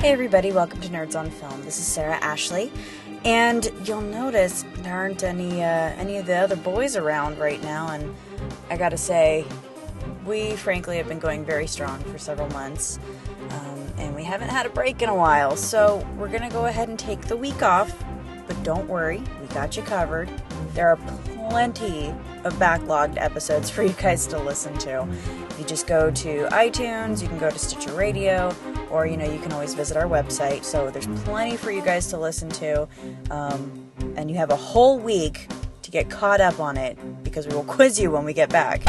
Hey everybody, welcome to Nerds on Film. This is Sarah Ashley, and you'll notice there aren't any uh, any of the other boys around right now. And I gotta say, we frankly have been going very strong for several months, um, and we haven't had a break in a while. So we're gonna go ahead and take the week off, but don't worry, we got you covered. There are plenty of backlogged episodes for you guys to listen to. You just go to iTunes, you can go to Stitcher Radio, or you know, you can always visit our website. So there's plenty for you guys to listen to, um, and you have a whole week to get caught up on it because we will quiz you when we get back.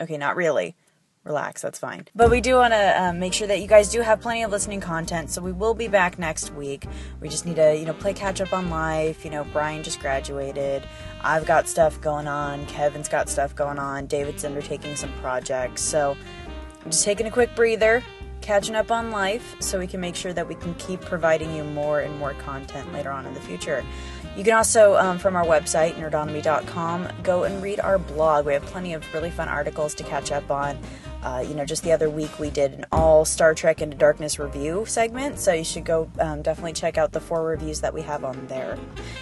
Okay, not really relax that's fine but we do want to um, make sure that you guys do have plenty of listening content so we will be back next week we just need to you know play catch up on life you know brian just graduated i've got stuff going on kevin's got stuff going on david's undertaking some projects so i'm just taking a quick breather catching up on life so we can make sure that we can keep providing you more and more content later on in the future you can also, um, from our website, nerdonomy.com, go and read our blog. We have plenty of really fun articles to catch up on. Uh, you know, just the other week we did an all Star Trek Into Darkness review segment, so you should go um, definitely check out the four reviews that we have on there.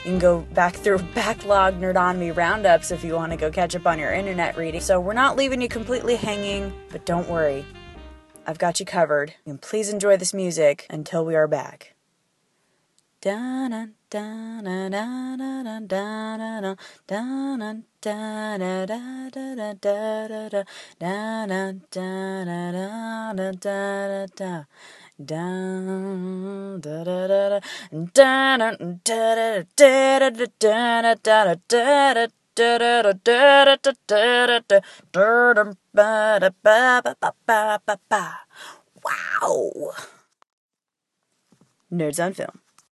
You can go back through backlog Nerdonomy roundups if you want to go catch up on your internet reading. So we're not leaving you completely hanging, but don't worry, I've got you covered. And please enjoy this music until we are back. Wow. Nerds on Film.